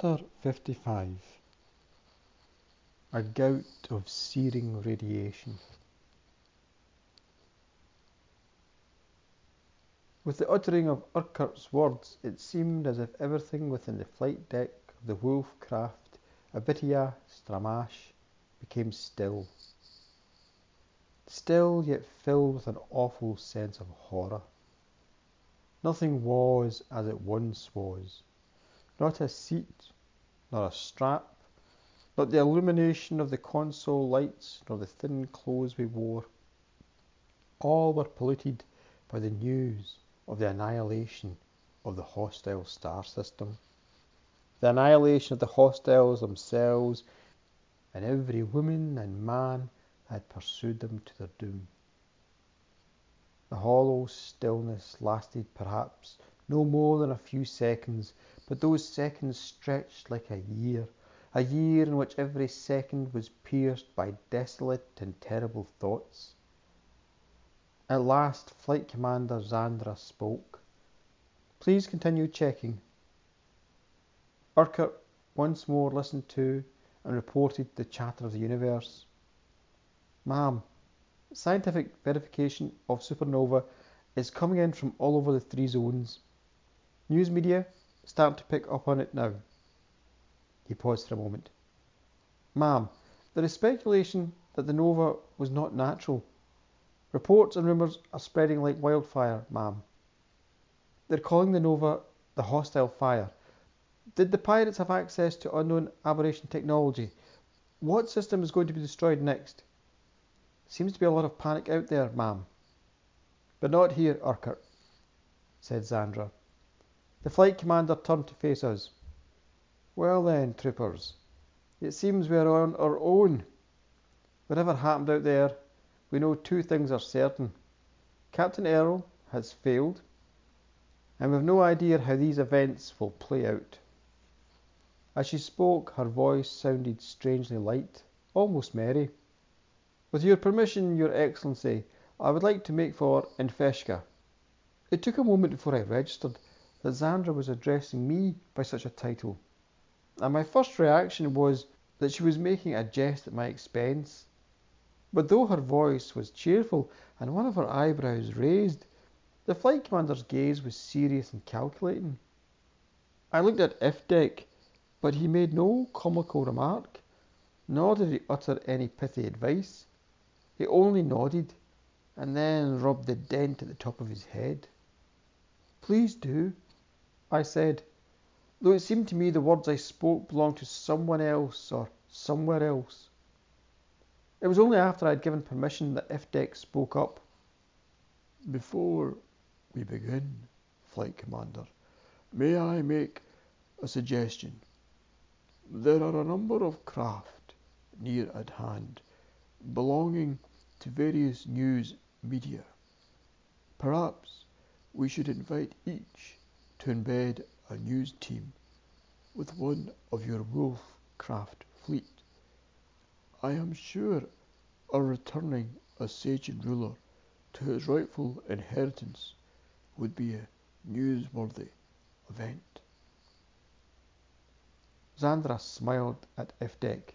Chapter 55 A Gout of Searing Radiation With the uttering of Urquhart's words, it seemed as if everything within the flight deck of the Wolf craft Abitia Stramash became still. Still, yet filled with an awful sense of horror. Nothing was as it once was not a seat, nor a strap, not the illumination of the console lights, nor the thin clothes we wore. All were polluted by the news of the annihilation of the hostile star system, the annihilation of the hostiles themselves, and every woman and man had pursued them to their doom. The hollow stillness lasted perhaps no more than a few seconds, but those seconds stretched like a year, a year in which every second was pierced by desolate and terrible thoughts. At last Flight Commander Zandra spoke. Please continue checking. Urquhart once more listened to and reported the chatter of the universe. Ma'am, scientific verification of supernova is coming in from all over the three zones. News media start to pick up on it now. He paused for a moment. Ma'am, there is speculation that the nova was not natural. Reports and rumours are spreading like wildfire, ma'am. They're calling the nova the hostile fire. Did the pirates have access to unknown aberration technology? What system is going to be destroyed next? Seems to be a lot of panic out there, ma'am. But not here, Urquhart, said Zandra. The flight commander turned to face us. Well then, troopers, it seems we are on our own. Whatever happened out there, we know two things are certain. Captain Errol has failed, and we've no idea how these events will play out. As she spoke, her voice sounded strangely light, almost merry. With your permission, Your Excellency, I would like to make for Infeshka. It took a moment before I registered that Zandra was addressing me by such a title, and my first reaction was that she was making a jest at my expense. But though her voice was cheerful and one of her eyebrows raised, the flight commander's gaze was serious and calculating. I looked at Ifdek, but he made no comical remark, nor did he utter any pithy advice. He only nodded, and then rubbed the dent at the top of his head. Please do, I said, though it seemed to me the words I spoke belonged to someone else or somewhere else. It was only after I had given permission that Ifdek spoke up. Before we begin, Flight Commander, may I make a suggestion? There are a number of craft near at hand belonging to various news media. Perhaps we should invite each to embed a news team with one of your Wolf craft fleet. I am sure our returning a Sajan ruler to his rightful inheritance would be a newsworthy event. Zandra smiled at Ifdek.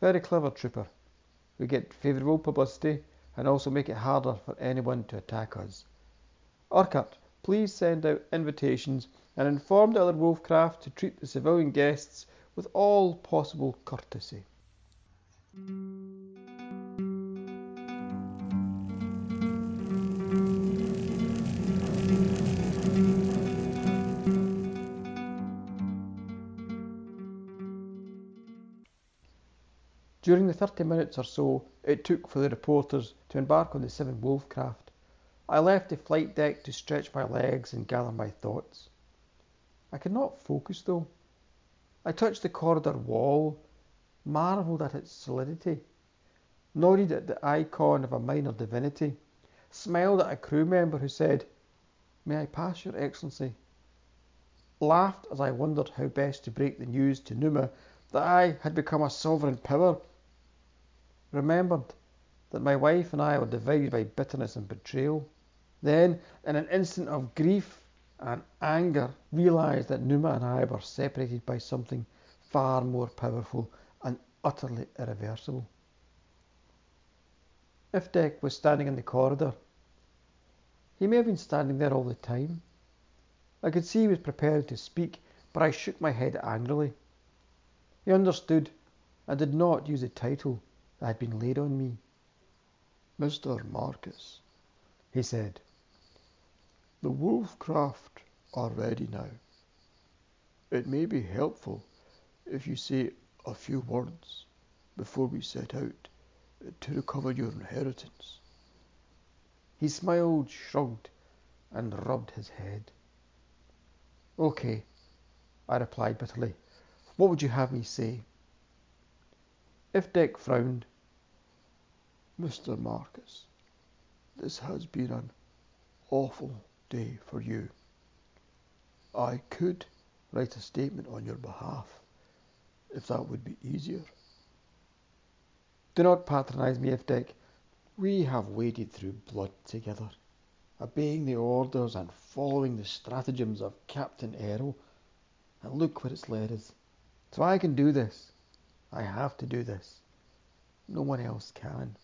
Very clever, trooper. We get favourable publicity and also make it harder for anyone to attack us. Urquhart, please send out invitations and inform the other Wolfcraft to treat the civilian guests with all possible courtesy. During the thirty minutes or so it took for the reporters to embark on the Seven Wolf craft, I left the flight deck to stretch my legs and gather my thoughts. I could not focus though. I touched the corridor wall, marvelled at its solidity, nodded at the icon of a minor divinity, smiled at a crew member who said, May I pass, Your Excellency? Laughed as I wondered how best to break the news to Numa that I had become a sovereign power. Remembered that my wife and I were divided by bitterness and betrayal. Then, in an instant of grief and anger, realised that Numa and I were separated by something far more powerful and utterly irreversible. If Iftek was standing in the corridor. He may have been standing there all the time. I could see he was preparing to speak, but I shook my head angrily. He understood and did not use the title that had been laid on me. Mr. Marcus, he said, the Wolfcraft are ready now. It may be helpful if you say a few words before we set out to recover your inheritance. He smiled, shrugged, and rubbed his head. Okay, I replied bitterly. What would you have me say? Iftek frowned. Mr. Marcus, this has been an awful day for you. I could write a statement on your behalf, if that would be easier. Do not patronize me, Iftek. We have waded through blood together, obeying the orders and following the stratagems of Captain Errol, and look where it's led us. So I can do this. I have to do this. No one else can.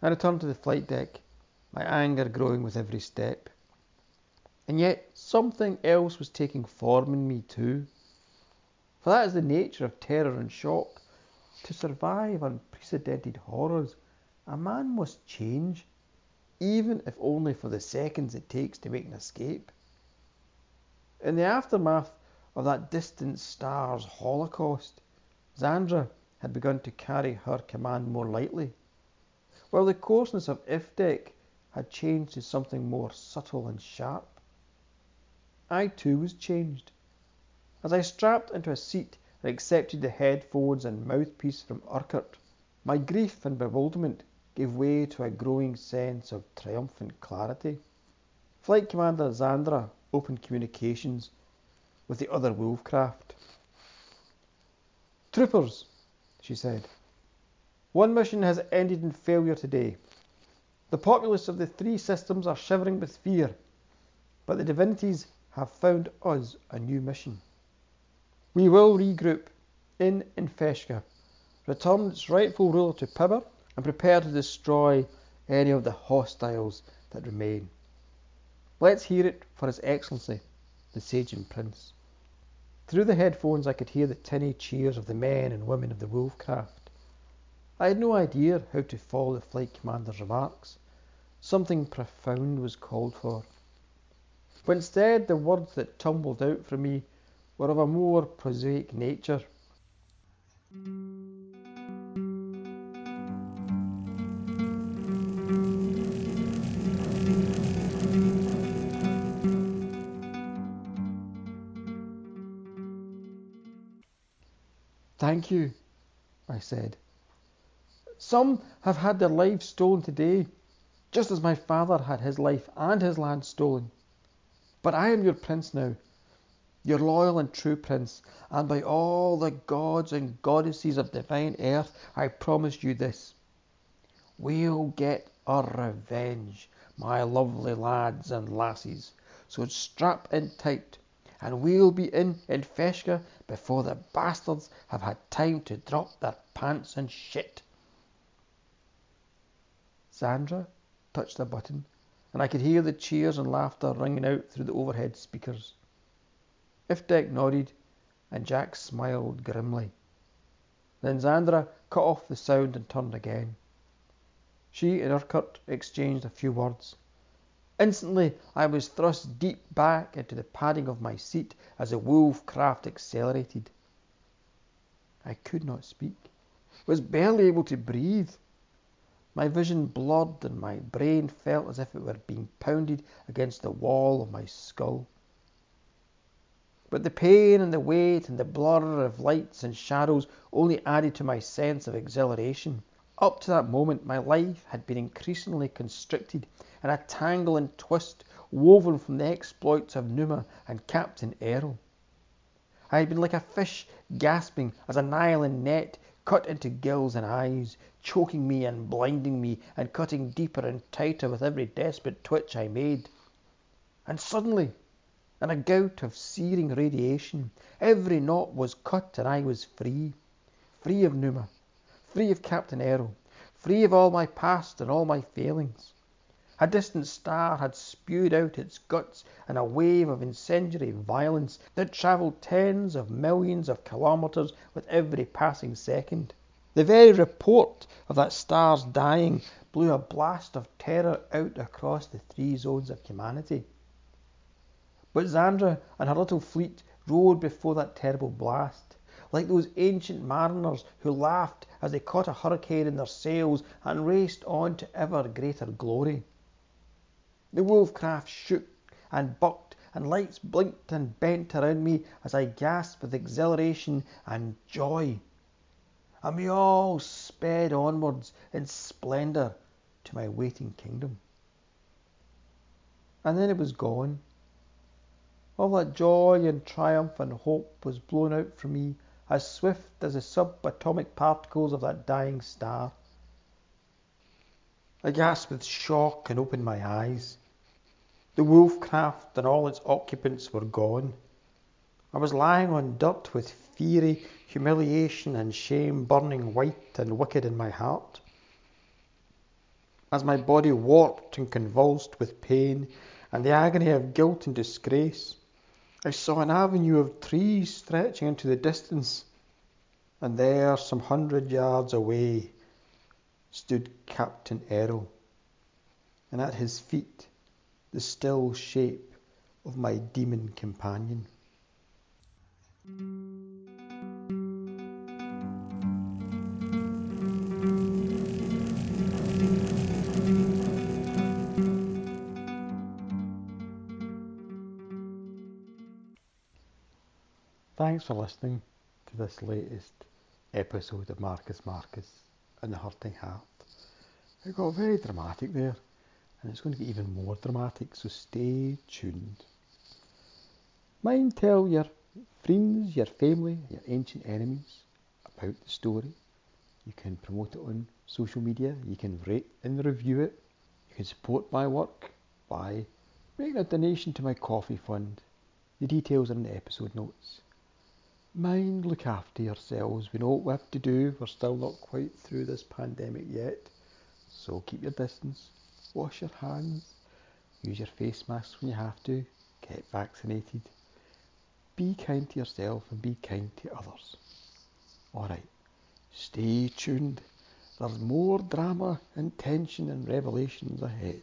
I returned to the flight deck, my anger growing with every step. And yet something else was taking form in me too. For that is the nature of terror and shock. To survive unprecedented horrors, a man must change, even if only for the seconds it takes to make an escape. In the aftermath of that distant star's holocaust, Zandra had begun to carry her command more lightly, while the coarseness of Iftek had changed to something more subtle and sharp. I too was changed. As I strapped into a seat and accepted the headphones and mouthpiece from Urquhart, my grief and bewilderment gave way to a growing sense of triumphant clarity. Flight Commander Zandra opened communications with the other Wolfcraft. Troopers, she said, one mission has ended in failure today. The populace of the three systems are shivering with fear, but the divinities have found us a new mission. We will regroup in Infeshka, return its rightful ruler to power, and prepare to destroy any of the hostiles that remain. Let's hear it for His Excellency, the Sagean Prince. Through the headphones I could hear the tinny cheers of the men and women of the Wolfcraft. I had no idea how to follow the flight commander's remarks. Something profound was called for. But instead the words that tumbled out from me were of a more prosaic nature. Thank you, I said. Some have had their lives stolen today, just as my father had his life and his land stolen. But I am your prince now, your loyal and true prince, and by all the gods and goddesses of divine earth, I promise you this. We'll get our revenge, my lovely lads and lassies, so strap in tight, and we'll be in Infeshka before the bastards have had time to drop their pants and shit. Zandra touched a button, and I could hear the cheers and laughter ringing out through the overhead speakers. Iftek nodded, and Jack smiled grimly. Then Zandra cut off the sound and turned again. She and Urquhart exchanged a few words. Instantly I was thrust deep back into the padding of my seat as the wolf craft accelerated. I could not speak, was barely able to breathe. My vision blurred and my brain felt as if it were being pounded against the wall of my skull. But the pain and the weight and the blur of lights and shadows only added to my sense of exhilaration. Up to that moment, my life had been increasingly constricted in a tangle and twist woven from the exploits of Numa and Captain Errol. I had been like a fish gasping as a nylon net cut into gills and eyes, choking me and blinding me and cutting deeper and tighter with every desperate twitch I made. And suddenly, in a gout of searing radiation, every knot was cut and I was free. Free of Numa, free of Captain Errol, free of all my past and all my failings. A distant star had spewed out its guts in a wave of incendiary violence that travelled tens of millions of kilometres with every passing second. The very report of that star's dying blew a blast of terror out across the three zones of humanity. But Zandra and her little fleet rode before that terrible blast, like those ancient mariners who laughed as they caught a hurricane in their sails and raced on to ever greater glory. The Wolfcraft shook and bucked, and lights blinked and bent around me as I gasped with exhilaration and joy. And we all sped onwards in splendour to my waiting kingdom. And then it was gone. All that joy and triumph and hope was blown out from me as swift as the subatomic particles of that dying star. I gasped with shock and opened my eyes. The Wolfcraft and all its occupants were gone. I was lying on dirt with fury, humiliation, and shame burning white and wicked in my heart. As my body warped and convulsed with pain and the agony of guilt and disgrace, I saw an avenue of trees stretching into the distance, and there, some hundred yards away, stood Captain Errol, and at his feet the still shape of my demon companion. Thanks for listening to this latest episode of Marcus Marcus and the Hurting Heart. It got very dramatic there and it's going to get even more dramatic, so stay tuned. Mind tell your friends, your family, your ancient enemies about the story. You can promote it on social media, you can rate and review it, you can support my work by making a donation to my coffee fund. The details are in the episode notes. Mind look after yourselves. We know what we have to do. We're still not quite through this pandemic yet. So keep your distance wash your hands, use your face masks when you have to, get vaccinated. Be kind to yourself and be kind to others. Alright, stay tuned. There's more drama and tension and revelations ahead.